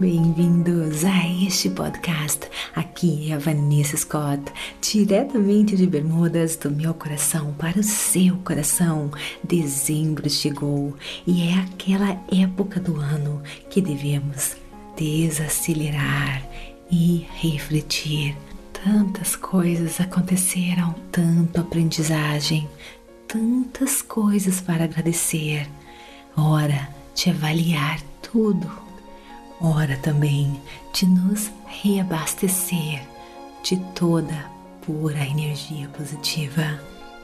Bem-vindos a este podcast. Aqui é a Vanessa Scott, diretamente de Bermudas, do meu coração para o seu coração. Dezembro chegou e é aquela época do ano que devemos desacelerar e refletir. Tantas coisas aconteceram, tanto aprendizagem, tantas coisas para agradecer. Hora de avaliar tudo hora também de nos reabastecer de toda pura energia positiva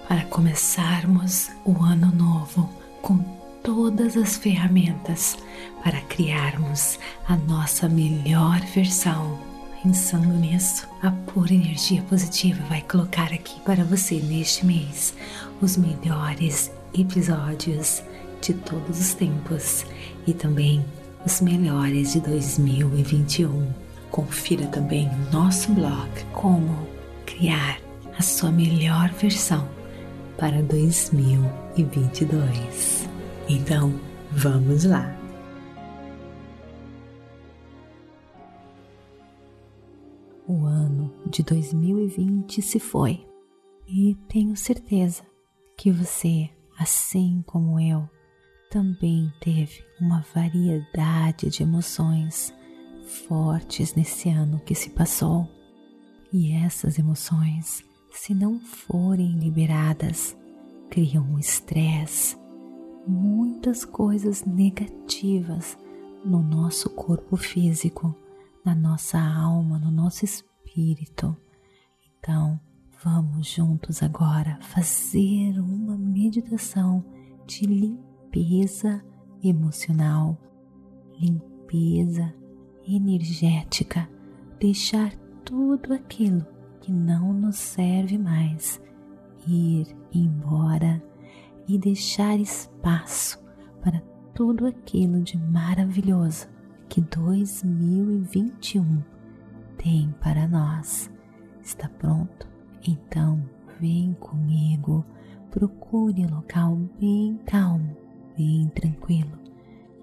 para começarmos o ano novo com todas as ferramentas para criarmos a nossa melhor versão. Pensando nisso, a pura energia positiva vai colocar aqui para você neste mês os melhores episódios de todos os tempos e também os melhores de 2021. Confira também nosso blog Como Criar a Sua Melhor Versão para 2022. Então, vamos lá! O ano de 2020 se foi e tenho certeza que você, assim como eu, também teve uma variedade de emoções fortes nesse ano que se passou. E essas emoções, se não forem liberadas, criam um estresse, muitas coisas negativas no nosso corpo físico, na nossa alma, no nosso espírito. Então, vamos juntos agora fazer uma meditação de limpeza limpeza emocional, limpeza energética, deixar tudo aquilo que não nos serve mais ir embora e deixar espaço para tudo aquilo de maravilhoso que 2021 tem para nós. Está pronto? Então vem comigo, procure um local bem calmo bem tranquilo,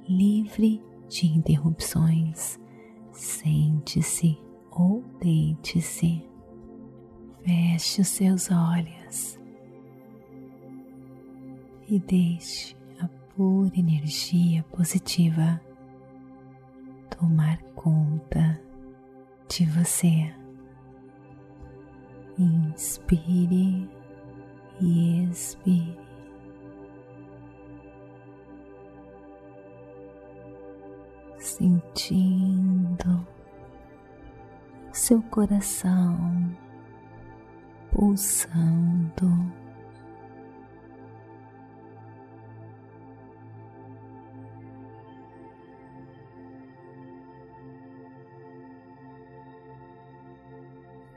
livre de interrupções. Sente-se ou deite-se. Feche os seus olhos e deixe a pura energia positiva tomar conta de você. Inspire e expire. Sentindo seu coração pulsando.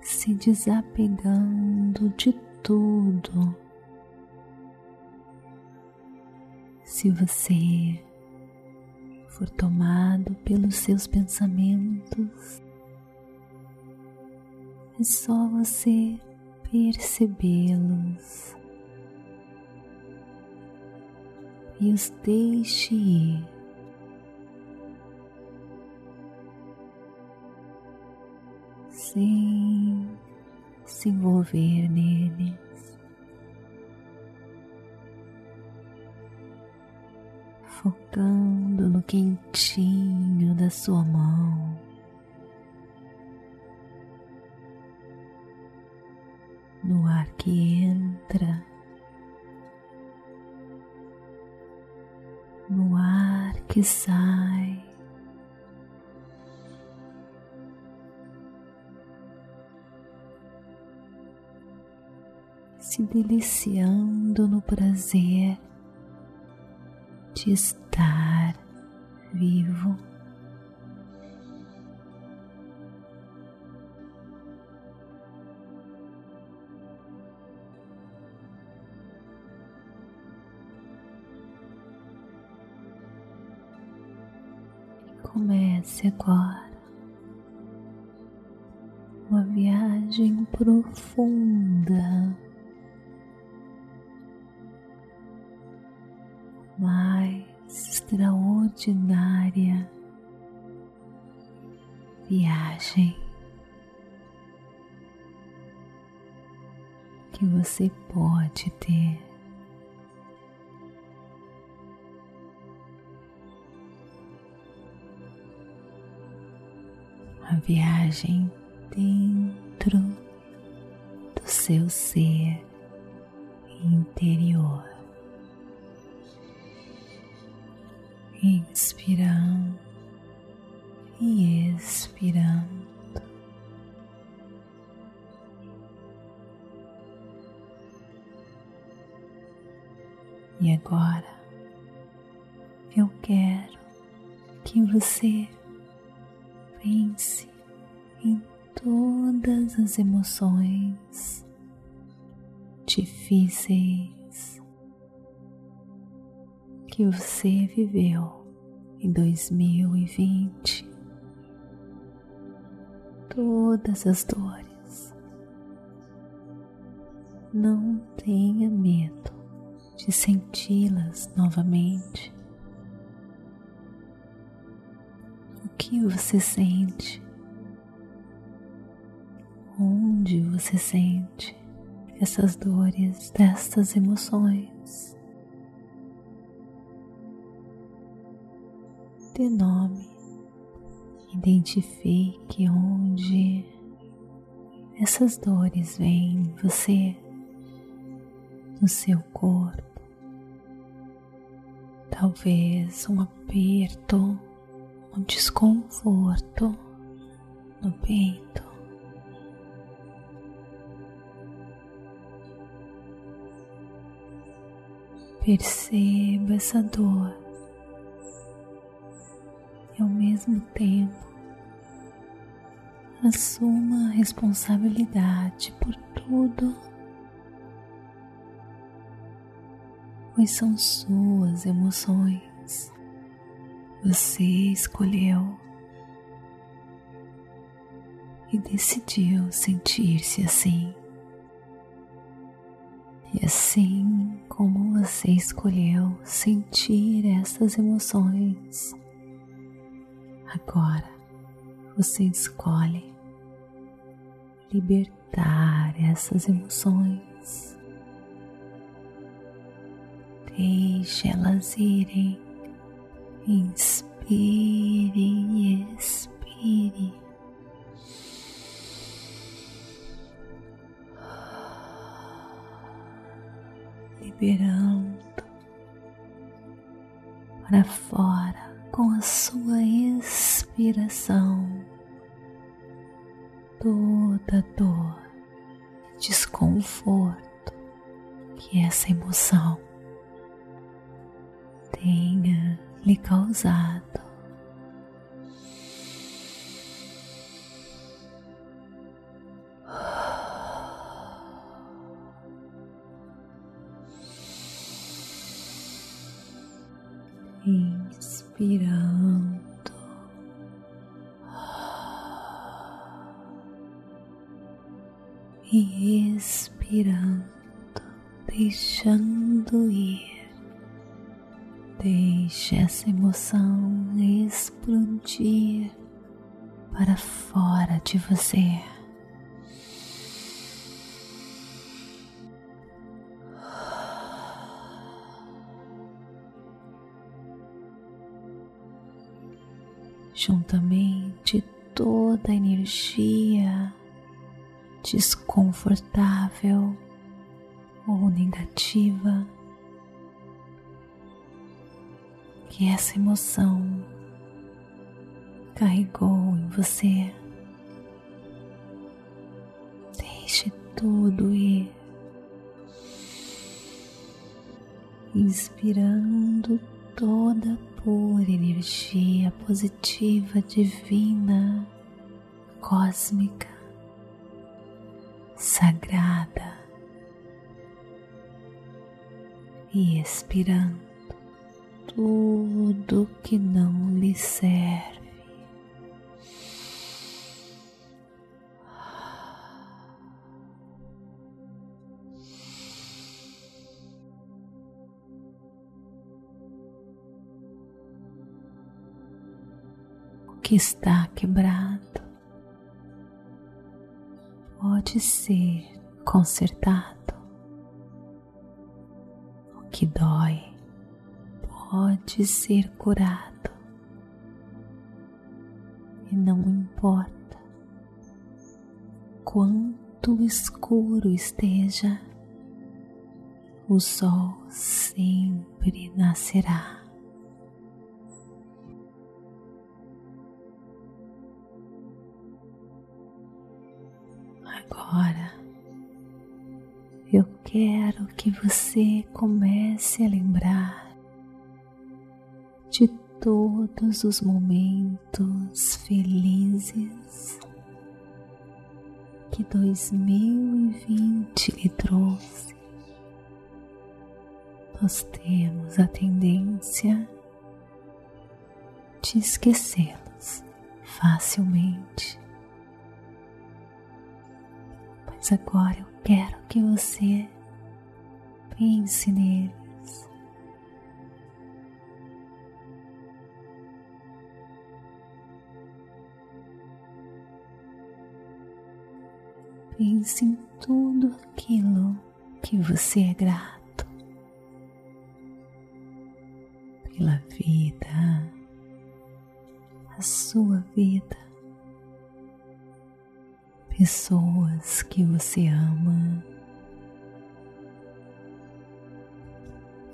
Se desapegando de tudo. Se você for tomado pelos seus pensamentos, é só você percebê-los e os deixe ir. Sem se envolver nele. Focando no quentinho da sua mão. No ar que entra, no ar que sai. Se deliciando no prazer de estar vivo. Comece agora uma viagem profunda extraordinária viagem que você pode ter. A viagem dentro do seu ser interior. Inspirando e expirando. E agora eu quero que você pense em todas as emoções difíceis que você viveu em 2020, todas as dores. Não tenha medo de senti-las novamente. O que você sente? Onde você sente essas dores destas emoções? Dê nome, identifique onde essas dores vêm em você no seu corpo. Talvez um aperto, um desconforto no peito. Perceba essa dor mesmo tempo assuma a responsabilidade por tudo pois são suas emoções. Você escolheu e decidiu sentir-se assim. E assim como você escolheu sentir essas emoções, agora você escolhe libertar essas emoções Deixe elas irem. Inspire e expire. Liberando para fora com a sua expiração toda dor, desconforto que essa emoção tenha lhe causado. Inspirando e expirando, deixando ir. Deixe essa emoção explodir para fora de você. Juntamente toda a energia desconfortável ou negativa que essa emoção carregou em você. Deixe tudo ir, inspirando toda pura energia positiva, divina, cósmica, sagrada e expirando tudo que não lhe serve. Que está quebrado pode ser consertado. O que dói pode ser curado. E não importa quanto escuro esteja, o sol sempre nascerá. Agora eu quero que você comece a lembrar de todos os momentos felizes que 2020 lhe trouxe. Nós temos a tendência de esquecê-los facilmente. Mas agora eu quero que você pense neles. Pense em tudo aquilo que você é grato pela vida, a sua vida pessoas que você ama,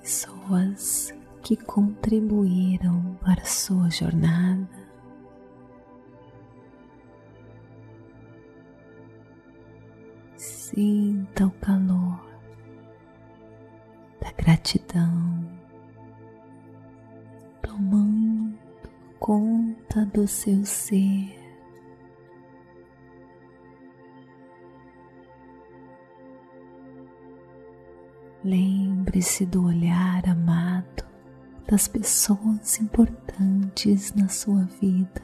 pessoas que contribuíram para a sua jornada. Sinta o calor da gratidão tomando conta do seu ser. Lembre-se do olhar amado das pessoas importantes na sua vida.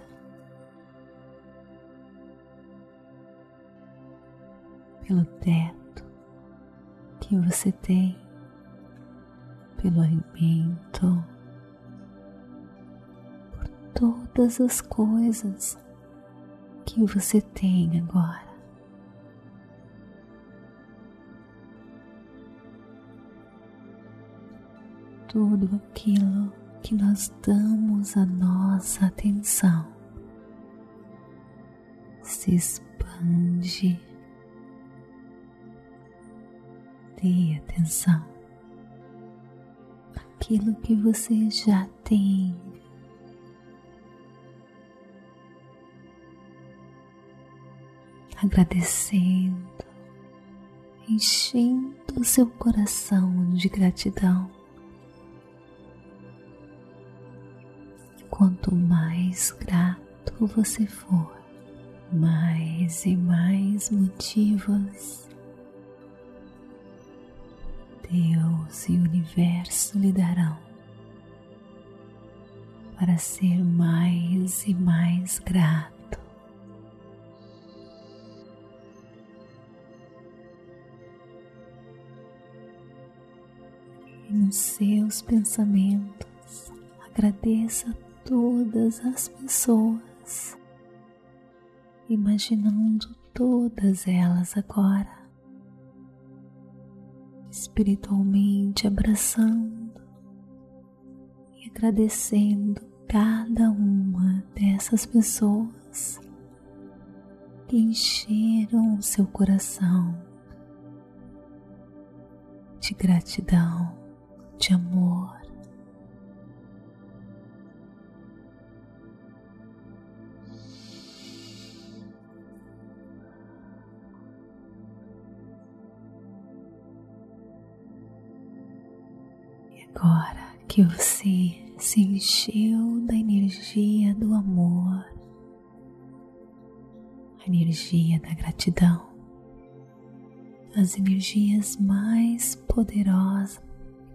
Pelo teto que você tem, pelo alimento, por todas as coisas que você tem agora. Tudo aquilo que nós damos a nossa atenção se expande. Dê atenção àquilo que você já tem. Agradecendo, enchendo seu coração de gratidão. Quanto mais grato você for, mais e mais motivos Deus e o universo lhe darão para ser mais e mais grato. E nos seus pensamentos agradeça todas as pessoas, imaginando todas elas agora, espiritualmente abraçando e agradecendo cada uma dessas pessoas que encheram o seu coração de gratidão, de amor Agora que você se encheu da energia do amor, a energia da gratidão, as energias mais poderosas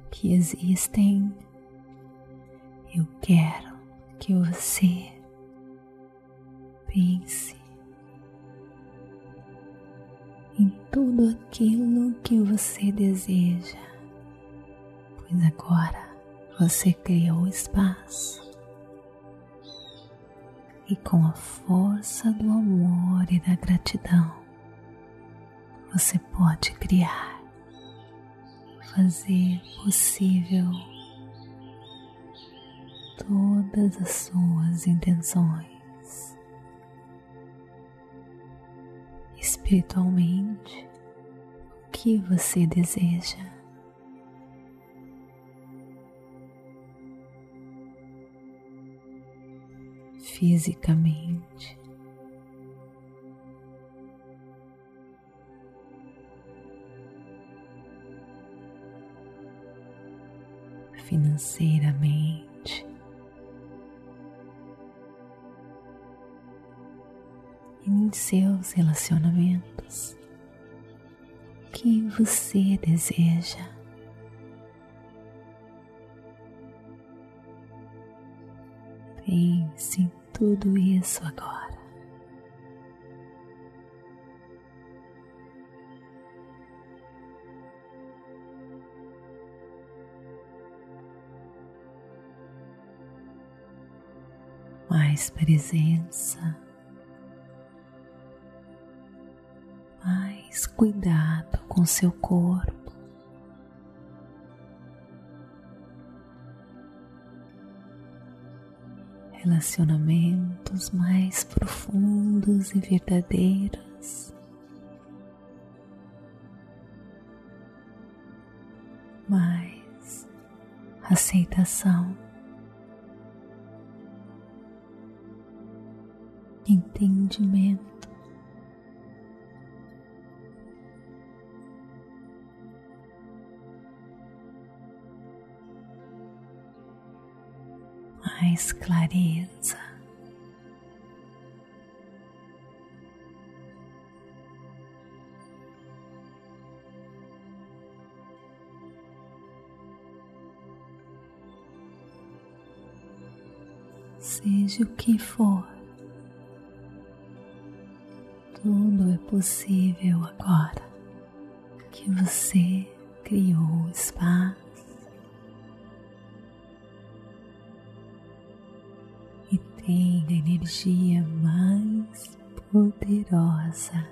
que existem, eu quero que você pense em tudo aquilo que você deseja pois agora você criou espaço e com a força do amor e da gratidão, você pode criar fazer possível todas as suas intenções. Espiritualmente, o que você deseja? Fisicamente. Financeiramente, em seus relacionamentos, o que você deseja. Pense tudo isso agora. Mais presença, mais cuidado com seu corpo. Relacionamentos mais profundos e verdadeiros. Mais aceitação, entendimento. Mais clareza. Seja o que for, tudo é possível agora que você criou espaço tem a energia mais poderosa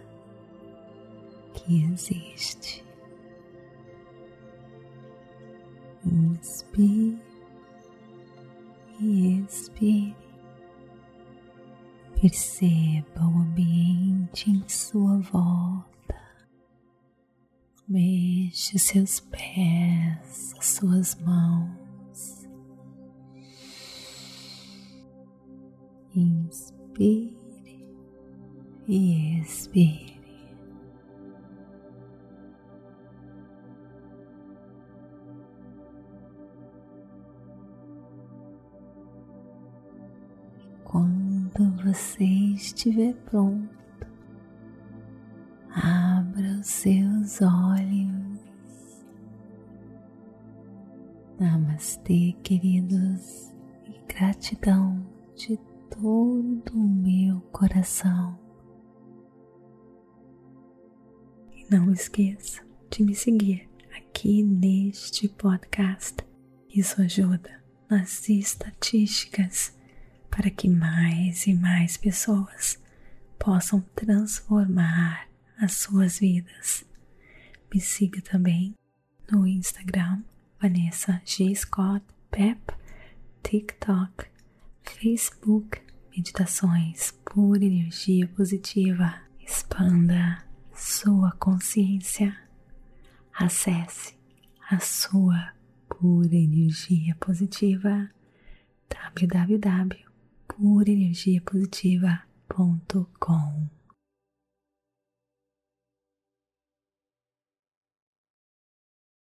que existe. Inspire e expire. Perceba o ambiente em sua volta. Mexa seus pés, as suas mãos inspire e expire. Quando você estiver pronto, abra os seus olhos. Namastê, queridos, e gratidão de todo o meu coração. E não esqueça de me seguir aqui neste podcast. Isso ajuda nas estatísticas para que mais e mais pessoas possam transformar as suas vidas. Me siga também no Instagram Vanessa G. Scott Pep, TikTok Facebook Meditações por energia positiva. Expanda sua consciência. Acesse a sua pura energia positiva www.purenergiapositiva.com